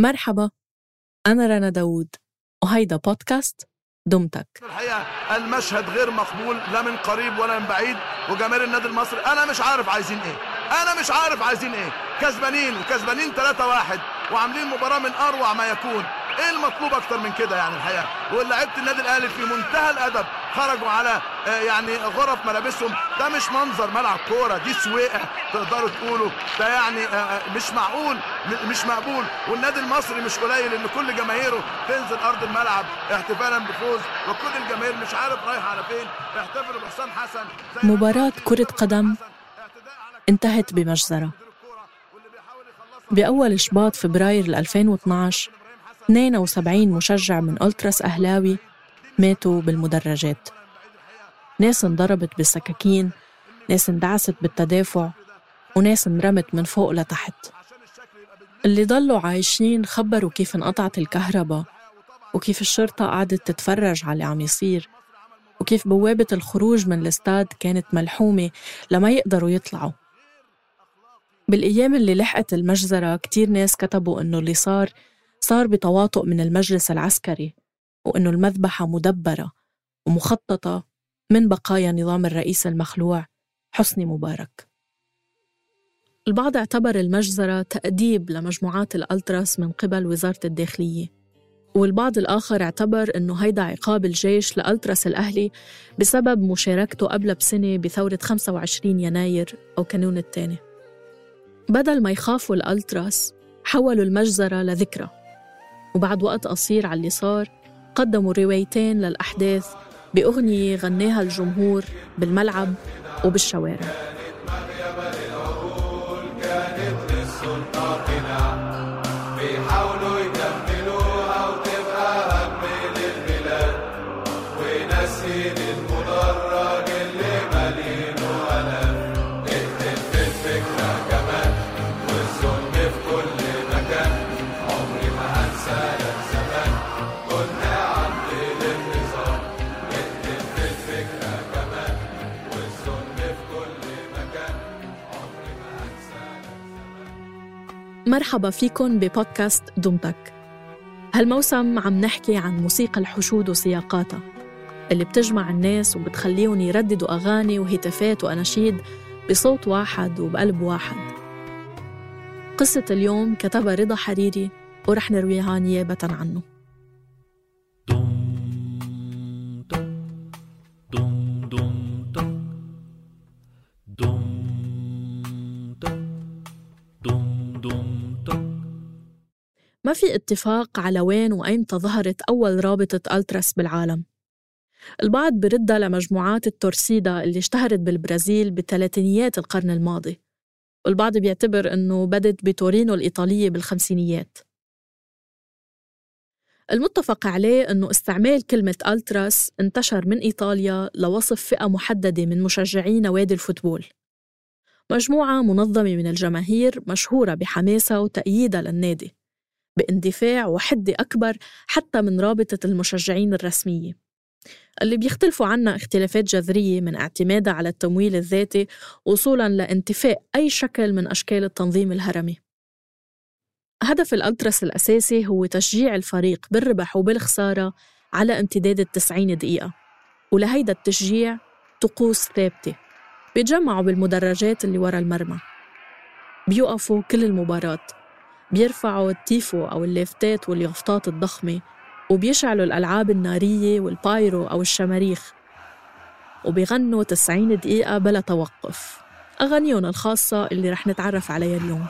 مرحبا أنا رنا داوود وهيدا بودكاست دمتك. الحقيقة المشهد غير مقبول لا من قريب ولا من بعيد وجماهير النادي المصري أنا مش عارف عايزين إيه. أنا مش عارف عايزين إيه. كسبانين وكسبانين 3-1 وعاملين مباراة من أروع ما يكون. إيه المطلوب أكتر من كده يعني الحقيقة؟ ولاعيبه النادي الأهلي في منتهى الأدب. خرجوا على آه، يعني غرف ملابسهم. ده مش منظر ملعب كورة دي سويقه تقدروا تقولوا. ده يعني آه، آه، مش معقول مش مقبول. والنادي المصري مش قليل إن كل جماهيره تنزل أرض الملعب احتفالا بفوز. وكل الجماهير مش عارف رايحة على فين. احتفلوا بحسام حسن. مباراة كرة قدم انتهت بمجزرة. بأول شباط فبراير 2012 72 مشجع من ألتراس أهلاوي ماتوا بالمدرجات. ناس انضربت بالسكاكين ناس اندعست بالتدافع وناس انرمت من فوق لتحت. اللي ضلوا عايشين خبروا كيف انقطعت الكهرباء وكيف الشرطة قعدت تتفرج على اللي عم يصير وكيف بوابة الخروج من الاستاد كانت ملحومة لما يقدروا يطلعوا. بالأيام اللي لحقت المجزرة كتير ناس كتبوا إنه اللي صار صار بتواطؤ من المجلس العسكري. وإنه المذبحة مدبرة ومخططة من بقايا نظام الرئيس المخلوع حسني مبارك. البعض اعتبر المجزرة تأديب لمجموعات الألتراس من قبل وزارة الداخلية والبعض الآخر اعتبر أنه هيدا عقاب الجيش لألتراس الأهلي بسبب مشاركته قبل بسنة بثورة 25 يناير أو كانون الثاني. بدل ما يخافوا الألتراس حولوا المجزرة لذكرى وبعد وقت قصير على اللي صار قدموا روايتين للأحداث بأغنية غناها الجمهور بالملعب وبالشوارع. مرحبا فيكن ببودكاست دمتك. هالموسم عم نحكي عن موسيقى الحشود وسياقاتها اللي بتجمع الناس وبتخليهم يرددوا أغاني وهتافات وأناشيد بصوت واحد وبقلب واحد. قصة اليوم كتبها رضا حريري ورح نرويها نيابة عنه. ما في اتفاق على وين وأيمتى ظهرت أول رابطة ألتراس بالعالم. البعض بردها لمجموعات التورسيدا اللي اشتهرت بالبرازيل بثلاثينيات القرن الماضي والبعض بيعتبر أنه بدت بتورينو الإيطالية بالخمسينيات. المتفق عليه أنه استعمال كلمة ألتراس انتشر من إيطاليا لوصف فئة محددة من مشجعي نوادي الفوتبول. مجموعة منظمة من الجماهير مشهورة بحماسها وتأييدها للنادي. باندفاع وحدة أكبر حتى من رابطة المشجعين الرسمية. اللي بيختلفوا عنا اختلافات جذرية من اعتمادها على التمويل الذاتي وصولا لانتفاء أي شكل من أشكال التنظيم الهرمي. هدف الألترس الأساسي هو تشجيع الفريق بالربح وبالخسارة على امتداد التسعين دقيقة ولهيدا التشجيع طقوس ثابتة بيتجمعوا بالمدرجات اللي ورا المرمى. بيوقفوا كل المباراة. بيرفعوا التيفو أو اللافتات واليافطات الضخمة وبيشعلوا الألعاب النارية والبايرو أو الشماريخ وبيغنوا 90 دقيقة بلا توقف. أغانيهم الخاصة اللي رح نتعرف عليها اليوم.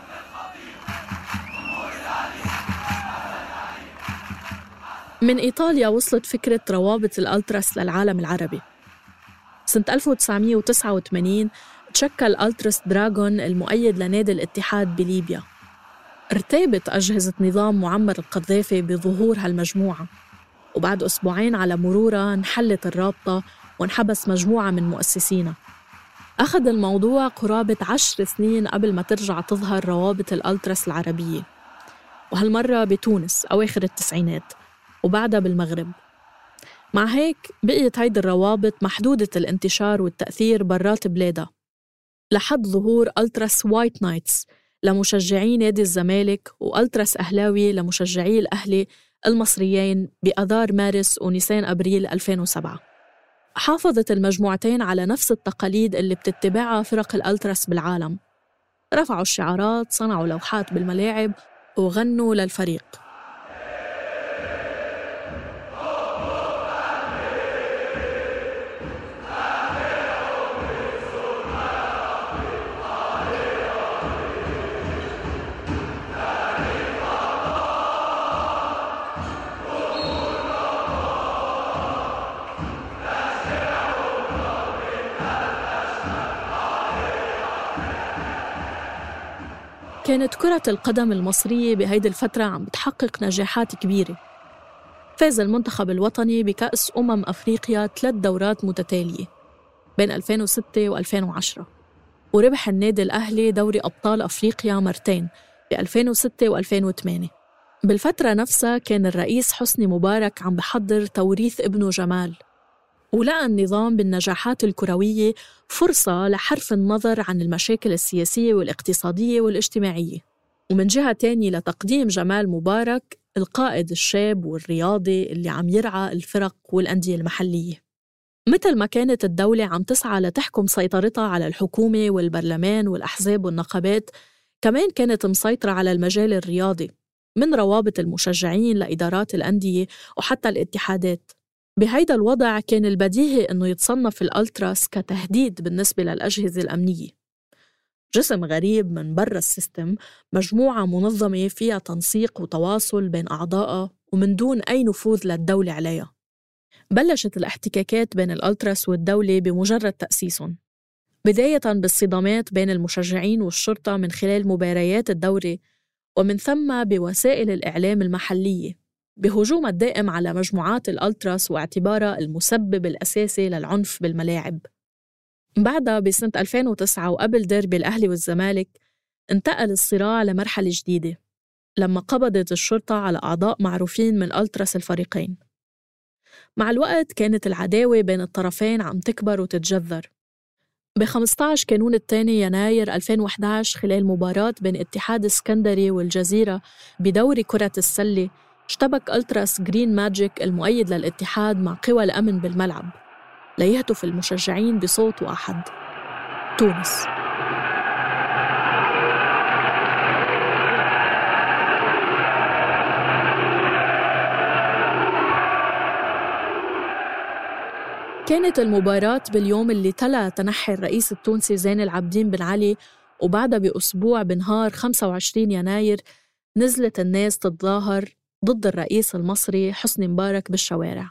من إيطاليا وصلت فكرة روابط الألتراس للعالم العربي. سنة 1989 تشكل ألترس دراغون المؤيد لنادي الاتحاد بليبيا. ارتابت أجهزة نظام معمر القذافي بظهور هالمجموعة. وبعد أسبوعين على مرورها انحلت الرابطة وانحبس مجموعة من مؤسسينا أخذ الموضوع قرابة عشر سنين قبل ما ترجع تظهر روابط الألترس العربية. وهالمرة بتونس أواخر التسعينات وبعدها بالمغرب. مع هيك بقيت هيدي الروابط محدودة الانتشار والتأثير برات بلادها. لحد ظهور ألتراس وايت نايتس لمشجعي نادي الزمالك وألتراس أهلاوي لمشجعي الأهلي المصريين بأذار مارس ونيسان أبريل 2007 حافظت المجموعتين على نفس التقاليد اللي بتتبعها فرق الألتراس بالعالم. رفعوا الشعارات صنعوا لوحات بالملاعب وغنوا للفريق. كانت كرة القدم المصرية بهيدي الفترة عم بتحقق نجاحات كبيرة. فاز المنتخب الوطني بكأس أمم أفريقيا ثلاث دورات متتالية بين 2006 و2010 وربح النادي الأهلي دوري أبطال أفريقيا مرتين ب 2006 و2008 بالفترة نفسها كان الرئيس حسني مبارك عم بحضر توريث ابنه جمال. ولقى النظام بالنجاحات الكروية فرصة لحرف النظر عن المشاكل السياسية والاقتصادية والاجتماعية. ومن جهة تانية لتقديم جمال مبارك القائد الشاب والرياضي اللي عم يرعى الفرق والأندية المحلية. مثل ما كانت الدولة عم تسعى لتحكم سيطرتها على الحكومة والبرلمان والأحزاب والنقابات كمان كانت مسيطرة على المجال الرياضي من روابط المشجعين لإدارات الأندية وحتى الاتحادات. بهيدا الوضع كان البديهي أنه يتصنف الألتراس كتهديد بالنسبة للأجهزة الأمنية. جسم غريب من برا السيستم مجموعة منظمة فيها تنسيق وتواصل بين أعضائها ومن دون أي نفوذ للدولة عليها. بلشت الاحتكاكات بين الألتراس والدولة بمجرد تأسيسهم بداية بالصدامات بين المشجعين والشرطة من خلال مباريات الدوري ومن ثم بوسائل الإعلام المحلية. بهجومها الدائم على مجموعات الألتراس واعتبارها المسبب الأساسي للعنف بالملاعب. بعدها بسنة 2009 وقبل ديربي الأهلي والزمالك انتقل الصراع لمرحلة جديدة لما قبضت الشرطة على أعضاء معروفين من ألتراس الفريقين. مع الوقت كانت العداوة بين الطرفين عم تكبر وتتجذر. ب 15 كانون الثاني يناير 2011 خلال مباراة بين اتحاد اسكندري والجزيرة بدوري كرة السلة اشتبك ألتراس جرين ماجيك المؤيد للاتحاد مع قوى الأمن بالملعب. ليهتف المشجعين بصوت واحد. تونس. كانت المباراة باليوم اللي تلا تنحي الرئيس التونسي زين العابدين بن علي وبعدها بأسبوع بنهار 25 يناير نزلت الناس تتظاهر ضد الرئيس المصري حسني مبارك بالشوارع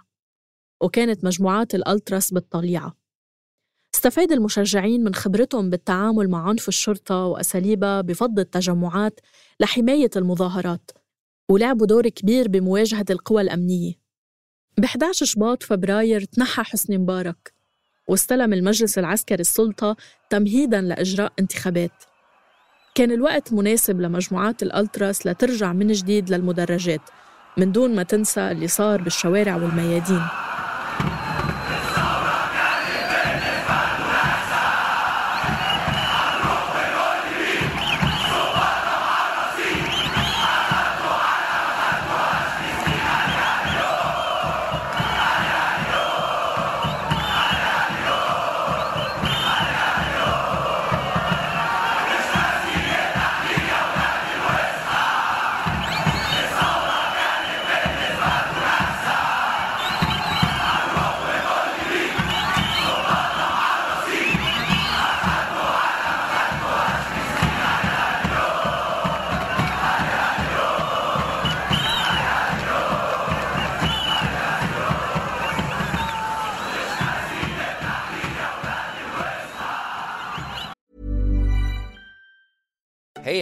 وكانت مجموعات الألتراس بالطليعة. استفاد المشجعين من خبرتهم بالتعامل مع عنف الشرطة وأساليبها بفض التجمعات لحماية المظاهرات ولعبوا دور كبير بمواجهة القوى الأمنية. ب 11 شباط فبراير تنحى حسني مبارك واستلم المجلس العسكري السلطة تمهيداً لإجراء انتخابات. كان الوقت مناسب لمجموعات الألتراس لترجع من جديد للمدرجات من دون ما تنسى اللي صار بالشوارع والميادين.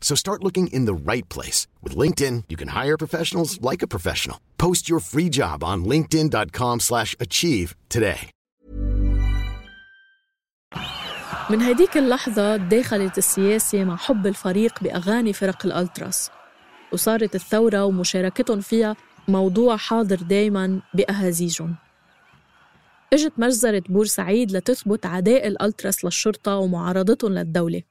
So start looking in the right place. With LinkedIn, you can hire professionals like a professional. Post your free job on linkedin.com slash achieve today. من هديك اللحظة تداخلت السياسة مع حب الفريق بأغاني فرق الألتراس وصارت الثورة ومشاركتهم فيها موضوع حاضر دايما بأهازيجهم إجت مجزرة بورسعيد لتثبت عداء الألتراس للشرطة ومعارضتهم للدولة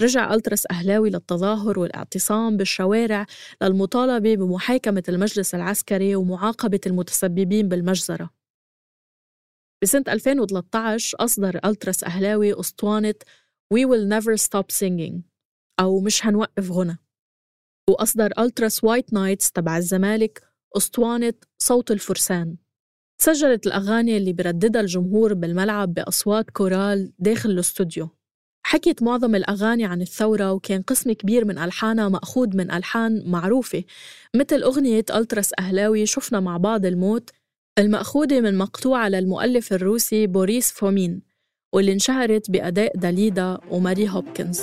رجع ألتراس أهلاوي للتظاهر والاعتصام بالشوارع للمطالبة بمحاكمة المجلس العسكري ومعاقبة المتسببين بالمجزرة. بسنة 2013 أصدر ألتراس أهلاوي أسطوانة We will never stop singing أو مش هنوقف غنى وأصدر ألتراس وايت نايتس تبع الزمالك أسطوانة صوت الفرسان سجلت الأغاني اللي برددها الجمهور بالملعب بأصوات كورال داخل الاستوديو. حكيت معظم الأغاني عن الثورة وكان قسم كبير من ألحانها مأخوذ من ألحان معروفة. مثل أغنية ألتراس أهلاوي شفنا مع بعض الموت المأخوذة من مقطوعة للمؤلف الروسي بوريس فومين واللي انشهرت بأداء داليدا وماري هوبكنز.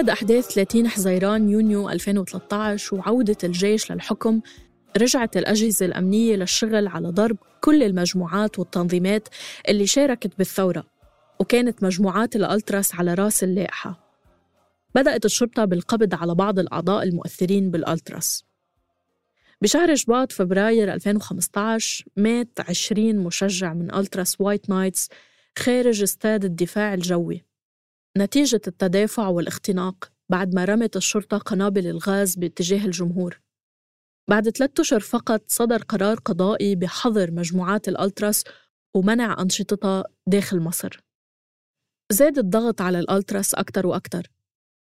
بعد أحداث 30 حزيران يونيو 2013 وعودة الجيش للحكم رجعت الأجهزة الأمنية للشغل على ضرب كل المجموعات والتنظيمات اللي شاركت بالثورة وكانت مجموعات الألتراس على رأس اللائحة. بدأت الشرطة بالقبض على بعض الأعضاء المؤثرين بالألتراس. بشهر شباط فبراير 2015 مات 20 مشجع من ألتراس وايت نايتس خارج استاد الدفاع الجوي. نتيجة التدافع والاختناق بعد ما رمت الشرطة قنابل الغاز باتجاه الجمهور. بعد ثلاثة أشهر فقط صدر قرار قضائي بحظر مجموعات الألتراس ومنع أنشطتها داخل مصر. زاد الضغط على الألتراس أكثر وأكثر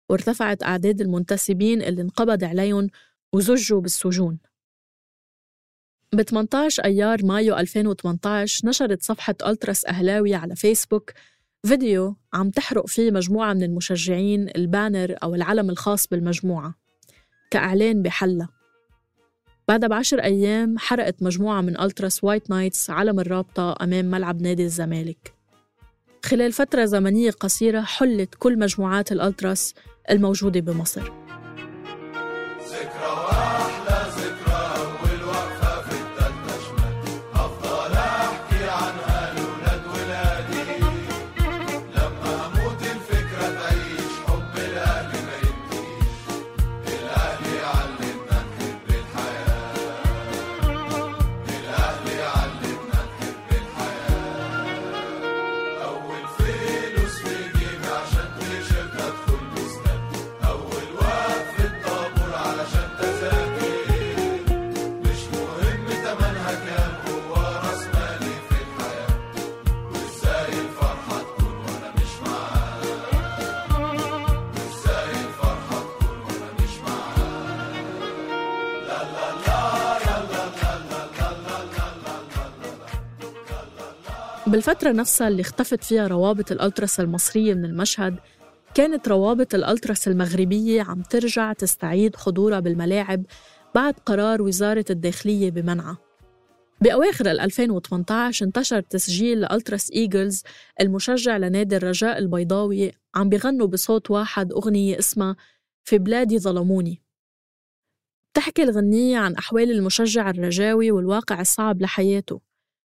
وارتفعت أعداد المنتسبين اللي انقبض عليهم وزجوا بالسجون. ب 18 أيار مايو 2018 نشرت صفحة ألتراس أهلاوي على فيسبوك فيديو عم تحرق فيه مجموعة من المشجعين ال banner أو العلم الخاص بالمجموعة كإعلان بحلها بعدها بعشر أيام حرقت مجموعة من ألتراس وايت نايتس علم الرابطة أمام ملعب نادي الزمالك. خلال فترة زمنية قصيرة حلت كل مجموعات الألتراس الموجودة بمصر. بالفترة نفسها اللي اختفت فيها روابط الألتراس المصرية من المشهد كانت روابط الألتراس المغربية عم ترجع تستعيد حضورها بالملاعب بعد قرار وزارة الداخلية بمنعها. بأواخر 2018 انتشر تسجيل لألتراس إيجلز المشجع لنادي الرجاء البيضاوي عم بغنوا بصوت واحد أغنية اسمها في بلادي ظلموني بتحكي الغنية عن أحوال المشجع الرجاوي والواقع الصعب لحياته.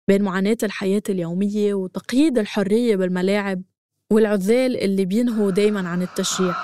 بين معاناة الحياة اليومية وتقييد الحرية بالملاعب والعذال اللي بينهوا دايما عن التشجيع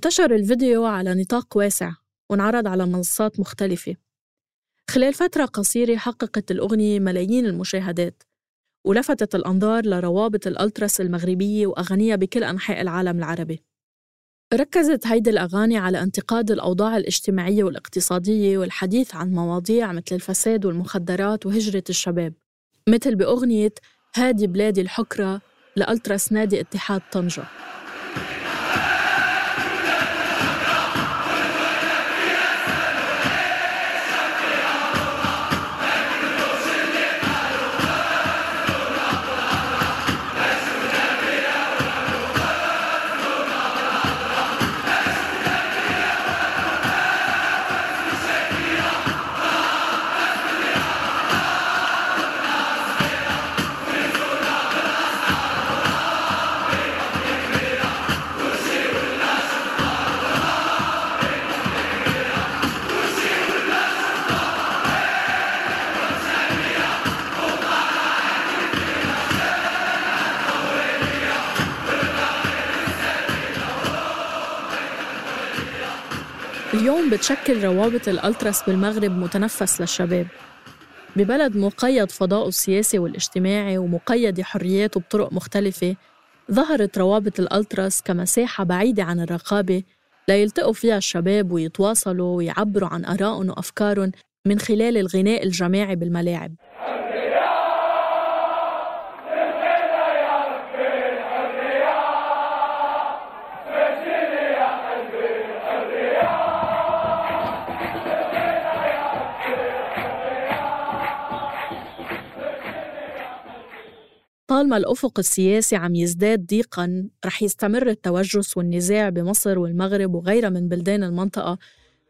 انتشر الفيديو على نطاق واسع وانعرض على منصات مختلفة. خلال فترة قصيرة حققت الأغنية ملايين المشاهدات ولفتت الأنظار لروابط الألتراس المغربية وأغانيها بكل أنحاء العالم العربي. ركزت هيدي الأغاني على انتقاد الأوضاع الاجتماعية والاقتصادية والحديث عن مواضيع مثل الفساد والمخدرات وهجرة الشباب مثل بأغنية هادي بلادي الحكرة لألتراس نادي اتحاد طنجة. بتشكل روابط الألتراس بالمغرب متنفس للشباب. ببلد مقيد فضاؤه السياسي والاجتماعي ومقيد حرياته بطرق مختلفة ظهرت روابط الألتراس كمساحة بعيدة عن الرقابة ليلتقوا فيها الشباب ويتواصلوا ويعبروا عن آرائهم وأفكارهم من خلال الغناء الجماعي بالملاعب. طالما الأفق السياسي عم يزداد ضيقاً رح يستمر التوجس والنزاع بمصر والمغرب وغيرها من بلدان المنطقة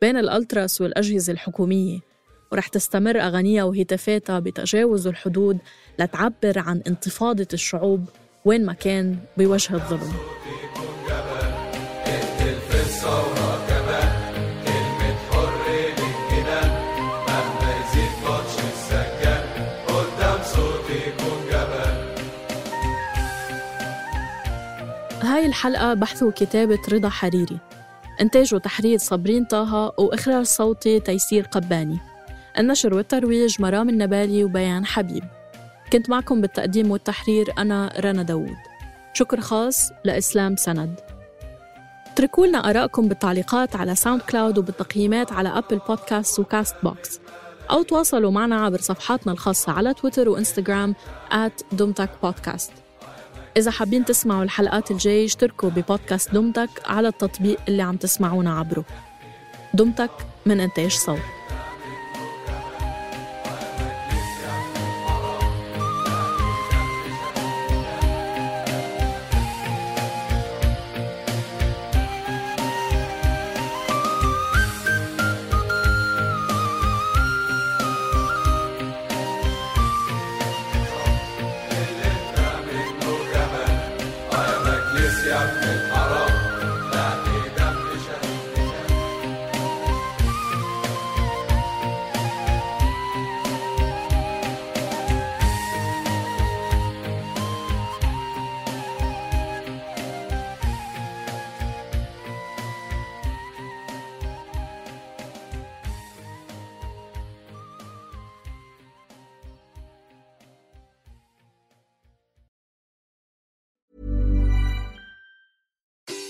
بين الألتراس والأجهزة الحكومية. ورح تستمر أغانيها وهتافاتها بتجاوز الحدود لتعبر عن انتفاضة الشعوب وين ما كان بوجه الظلم. هاي الحلقة بحث وكتابة رضا حريري. إنتاج وتحرير صابرين طه وإخراج صوتي تيسير قباني. النشر والترويج مرام النبالي وبيان حبيب. كنت معكم بالتقديم والتحرير أنا رنا داوود. شكر خاص لإسلام سند. اتركوا لنا آرائكم بالتعليقات على ساوند كلاود وبالتقييمات على أبل بودكاست وكاست بوكس أو تواصلوا معنا عبر صفحاتنا الخاصة على تويتر وإنستغرام at بودكاست. إذا حابين تسمعوا الحلقات الجاية اشتركوا ببودكاست دمتك على التطبيق اللي عم تسمعونا عبره. دمتك من إنتاج صوت.